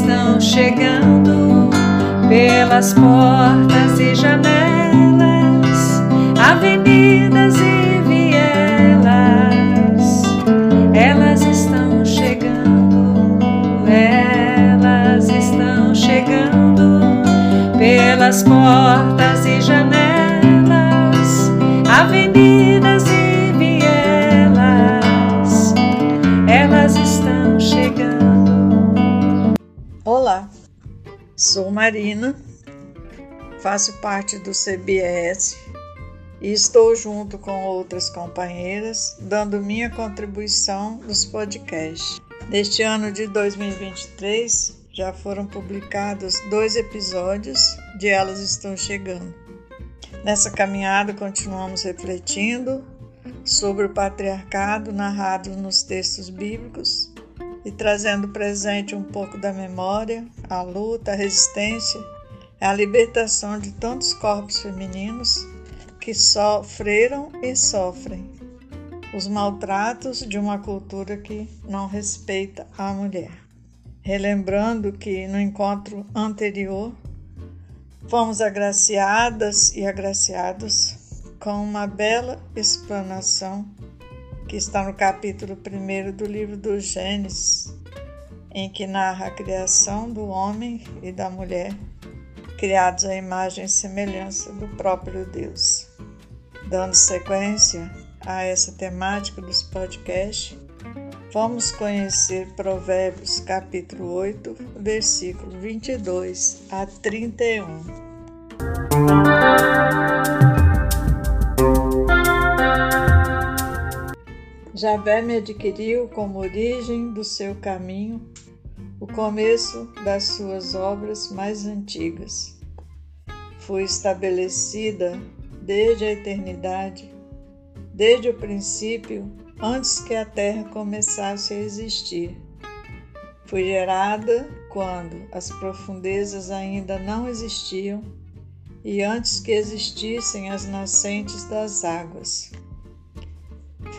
estão chegando pelas portas e janelas, avenidas e vielas. Elas estão chegando, elas estão chegando pelas portas e janelas, avenidas sou Marina, faço parte do CBS e estou junto com outras companheiras dando minha contribuição nos podcasts. Neste ano de 2023 já foram publicados dois episódios de Elas Estão Chegando. Nessa caminhada continuamos refletindo sobre o patriarcado narrado nos textos bíblicos e trazendo presente um pouco da memória, a luta, a resistência, a libertação de tantos corpos femininos que sofreram e sofrem os maltratos de uma cultura que não respeita a mulher. Relembrando que no encontro anterior fomos agraciadas e agraciados com uma bela explanação que está no capítulo 1 do livro do Gênesis, em que narra a criação do homem e da mulher, criados à imagem e semelhança do próprio Deus. Dando sequência a essa temática dos podcasts, vamos conhecer Provérbios capítulo 8, versículo 22 a 31. Javé me adquiriu como origem do seu caminho, o começo das suas obras mais antigas. Fui estabelecida desde a eternidade, desde o princípio, antes que a terra começasse a existir. Fui gerada quando as profundezas ainda não existiam e antes que existissem as nascentes das águas.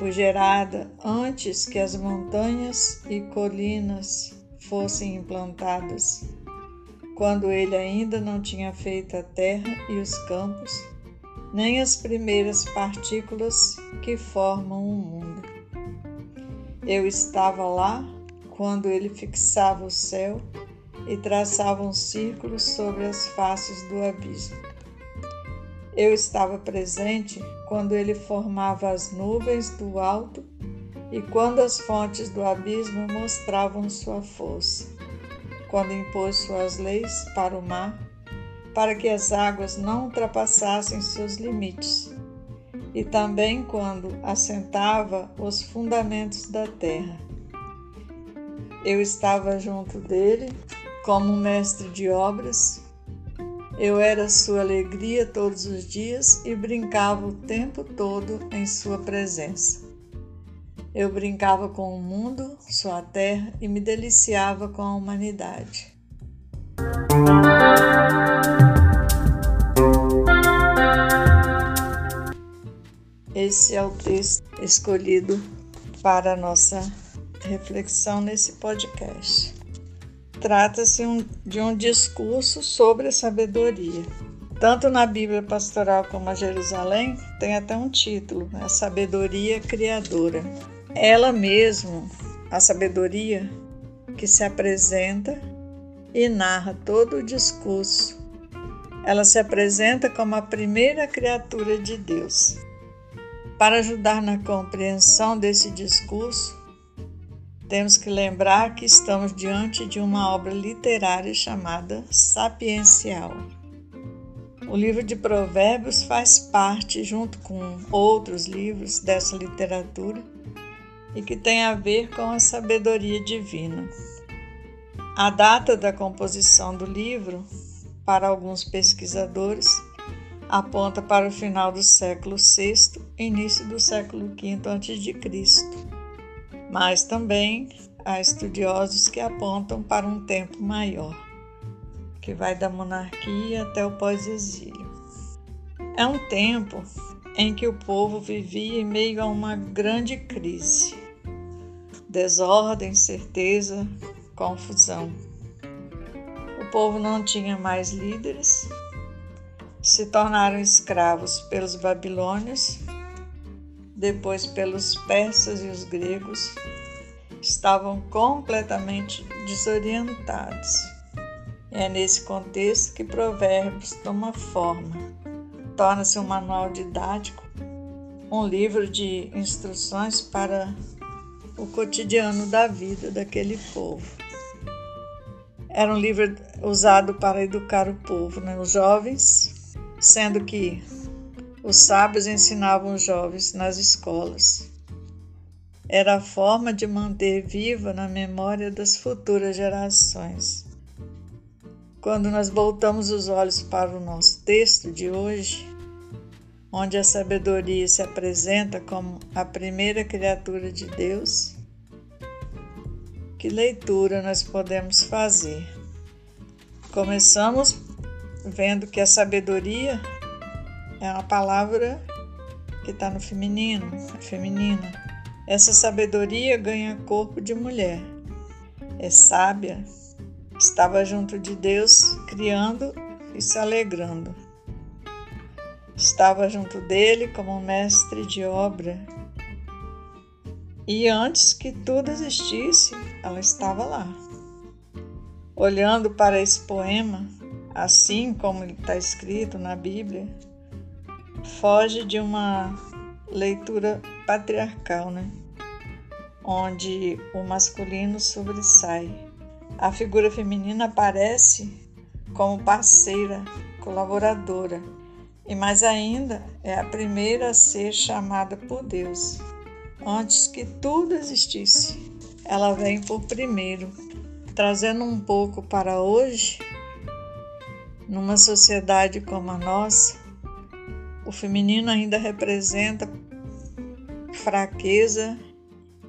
Fui gerada antes que as montanhas e colinas fossem implantadas, quando ele ainda não tinha feito a terra e os campos, nem as primeiras partículas que formam o mundo. Eu estava lá quando ele fixava o céu e traçava um círculo sobre as faces do abismo. Eu estava presente quando ele formava as nuvens do alto e quando as fontes do abismo mostravam sua força, quando impôs suas leis para o mar, para que as águas não ultrapassassem seus limites, e também quando assentava os fundamentos da terra. Eu estava junto dele como mestre de obras eu era sua alegria todos os dias e brincava o tempo todo em sua presença. Eu brincava com o mundo, sua terra e me deliciava com a humanidade. Esse é o texto escolhido para a nossa reflexão nesse podcast. Trata-se de um discurso sobre a sabedoria. Tanto na Bíblia Pastoral como a Jerusalém, tem até um título, né? Sabedoria Criadora. Ela mesmo, a sabedoria que se apresenta e narra todo o discurso. Ela se apresenta como a primeira criatura de Deus. Para ajudar na compreensão desse discurso, temos que lembrar que estamos diante de uma obra literária chamada Sapiencial. O livro de Provérbios faz parte, junto com outros livros dessa literatura, e que tem a ver com a sabedoria divina. A data da composição do livro, para alguns pesquisadores, aponta para o final do século VI, início do século V a.C mas também há estudiosos que apontam para um tempo maior, que vai da monarquia até o pós-exílio. É um tempo em que o povo vivia em meio a uma grande crise, desordem, incerteza, confusão. povo não tinha mais líderes, se tornaram escravos pelos babilônios, depois pelos persas e os gregos, estavam completamente desorientados. É nesse contexto que Provérbios toma forma, torna-se um manual didático, um livro de instruções para o cotidiano da vida daquele povo. Era um livro usado para educar o povo, né? os jovens, sendo que os sábios ensinavam os jovens nas escolas. Era a forma de manter viva na memória das futuras gerações. Quando nós voltamos os olhos para o nosso texto de hoje, onde a sabedoria se apresenta como a primeira criatura de Deus, que leitura nós podemos fazer? Começamos vendo que a sabedoria é uma palavra que está no feminino, é feminina. Essa sabedoria ganha corpo de mulher. É sábia, estava junto de Deus, criando e se alegrando. Estava junto dele como mestre de obra e antes que tudo existisse, ela estava lá. Olhando para esse poema, assim como está escrito na Bíblia, foge de uma leitura patriarcal, né? onde o masculino sobressai. A figura feminina aparece como parceira, colaboradora, e mais ainda é a primeira a ser chamada por Deus antes que tudo existisse. Ela vem por primeiro, trazendo um pouco para hoje, numa sociedade como a nossa, o feminino ainda representa fraqueza,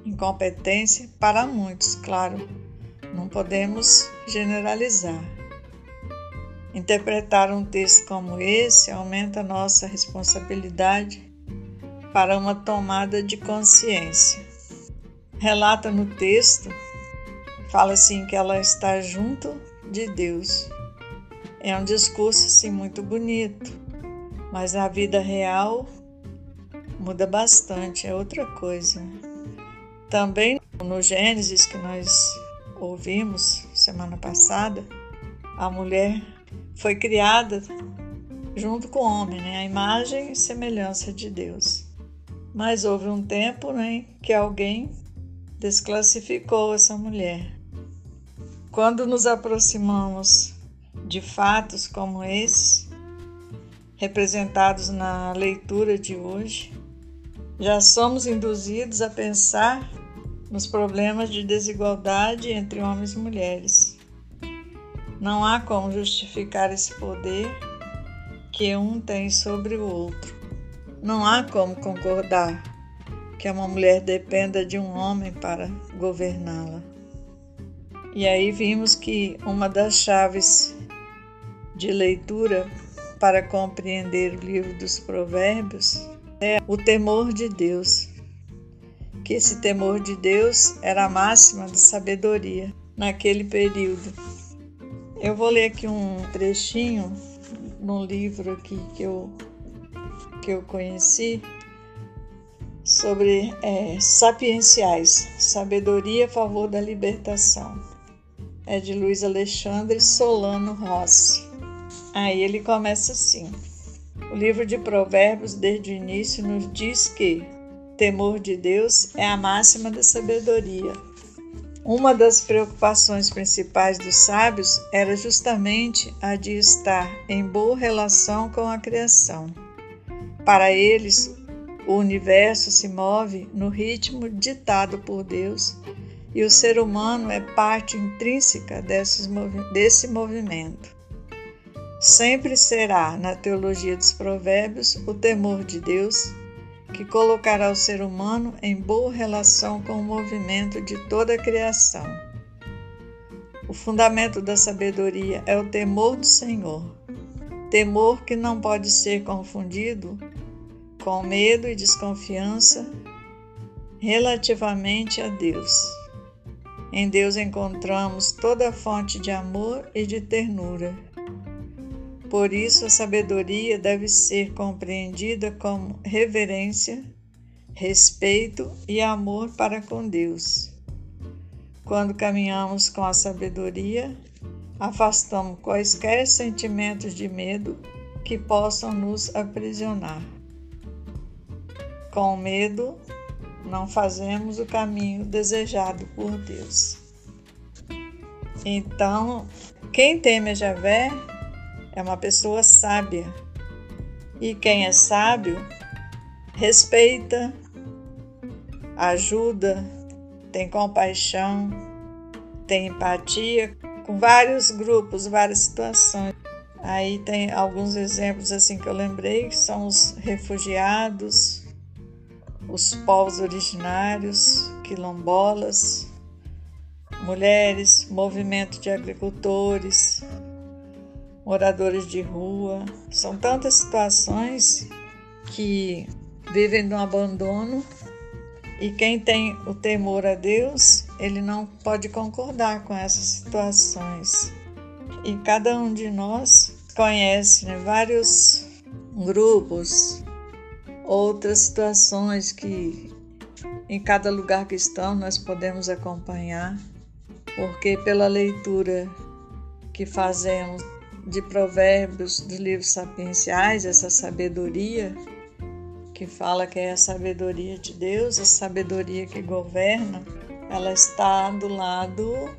incompetência para muitos, claro. Não podemos generalizar. Interpretar um texto como esse aumenta nossa responsabilidade para uma tomada de consciência. Relata no texto, fala assim que ela está junto de Deus. É um discurso assim muito bonito, mas a vida real muda bastante, é outra coisa. Também no Gênesis que nós ouvimos semana passada, a mulher foi criada junto com o homem, né? a imagem e semelhança de Deus. Mas houve um tempo né, que alguém desclassificou essa mulher. Quando nos aproximamos de fatos como esses, representados na leitura de hoje, já somos induzidos a pensar nos problemas de desigualdade entre homens e mulheres. Não há como justificar esse poder que um tem sobre o outro. Não há como concordar que uma mulher dependa de um homem para governá-la. E aí vimos que uma das chaves de leitura para compreender o livro dos Provérbios é o temor de Deus. Que esse temor de Deus era a máxima da sabedoria naquele período. Eu vou ler aqui um trechinho num livro aqui que eu que eu conheci sobre é, sapienciais, sabedoria a favor da libertação. É de Luiz Alexandre Solano Rossi. Aí ele começa assim: o livro de Provérbios, desde o início, nos diz que temor de Deus é a máxima da sabedoria. Uma das preocupações principais dos sábios era justamente a de estar em boa relação com a criação. Para eles, o universo se move no ritmo ditado por Deus e o ser humano é parte intrínseca desse movimento. Sempre será, na teologia dos Provérbios, o temor de Deus que colocará o ser humano em boa relação com o movimento de toda a criação. O fundamento da sabedoria é o temor do Senhor, temor que não pode ser confundido com medo e desconfiança relativamente a Deus. Em Deus encontramos toda a fonte de amor e de ternura. Por isso, a sabedoria deve ser compreendida como reverência, respeito e amor para com Deus. Quando caminhamos com a sabedoria, afastamos quaisquer sentimentos de medo que possam nos aprisionar. Com medo, não fazemos o caminho desejado por Deus. Então, quem teme a Javé é uma pessoa sábia. E quem é sábio respeita, ajuda, tem compaixão, tem empatia com vários grupos, várias situações. Aí tem alguns exemplos assim que eu lembrei, que são os refugiados, os povos originários, quilombolas, mulheres, movimento de agricultores, moradores de rua. São tantas situações que vivem no abandono e quem tem o temor a Deus, ele não pode concordar com essas situações. E cada um de nós conhece né, vários grupos, outras situações que em cada lugar que estão nós podemos acompanhar, porque pela leitura que fazemos de provérbios dos livros sapienciais, essa sabedoria que fala que é a sabedoria de Deus, a sabedoria que governa, ela está do lado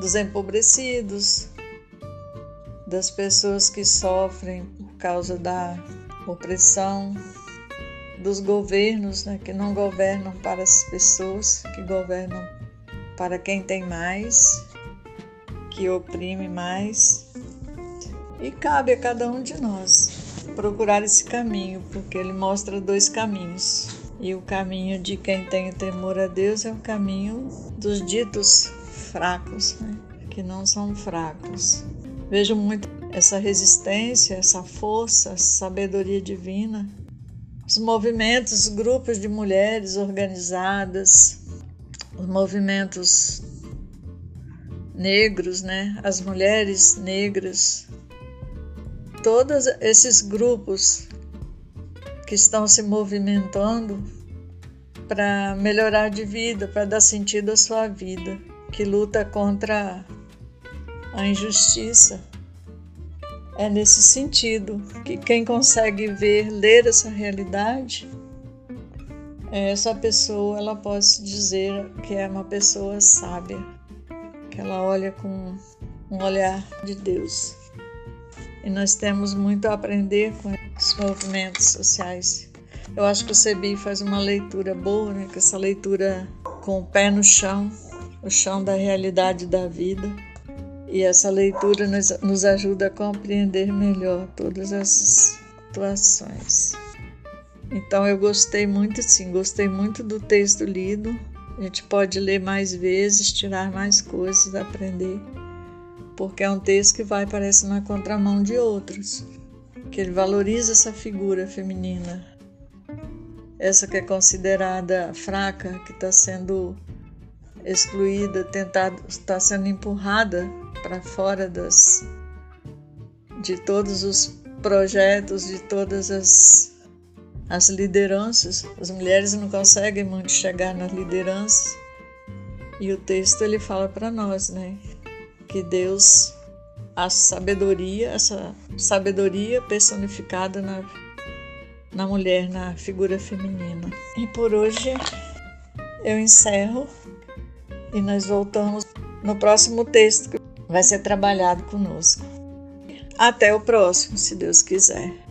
dos empobrecidos, das pessoas que sofrem por causa da opressão, dos governos né, que não governam para as pessoas, que governam para quem tem mais, que oprime mais. E cabe a cada um de nós procurar esse caminho, porque ele mostra dois caminhos. E o caminho de quem tem temor a Deus é o caminho dos ditos fracos, né? que não são fracos. Vejo muito essa resistência, essa força, essa sabedoria divina. Os movimentos, grupos de mulheres organizadas, os movimentos negros, né? As mulheres negras todos esses grupos que estão se movimentando para melhorar de vida, para dar sentido à sua vida, que luta contra a injustiça. É nesse sentido que quem consegue ver, ler essa realidade, essa pessoa ela pode se dizer que é uma pessoa sábia, que ela olha com um olhar de Deus e nós temos muito a aprender com os movimentos sociais. Eu acho que o CEBI faz uma leitura boa, né? com essa leitura com o pé no chão, o chão da realidade da vida. E essa leitura nos, nos ajuda a compreender melhor todas essas situações. Então eu gostei muito, sim, gostei muito do texto lido. A gente pode ler mais vezes, tirar mais coisas, aprender porque é um texto que vai, parece, na contramão de outros, que ele valoriza essa figura feminina, essa que é considerada fraca, que está sendo excluída, está sendo empurrada para fora das de todos os projetos, de todas as, as lideranças. As mulheres não conseguem muito chegar nas lideranças. E o texto ele fala para nós, né? Que Deus, a sabedoria, essa sabedoria personificada na, na mulher, na figura feminina. E por hoje eu encerro e nós voltamos no próximo texto que vai ser trabalhado conosco. Até o próximo, se Deus quiser.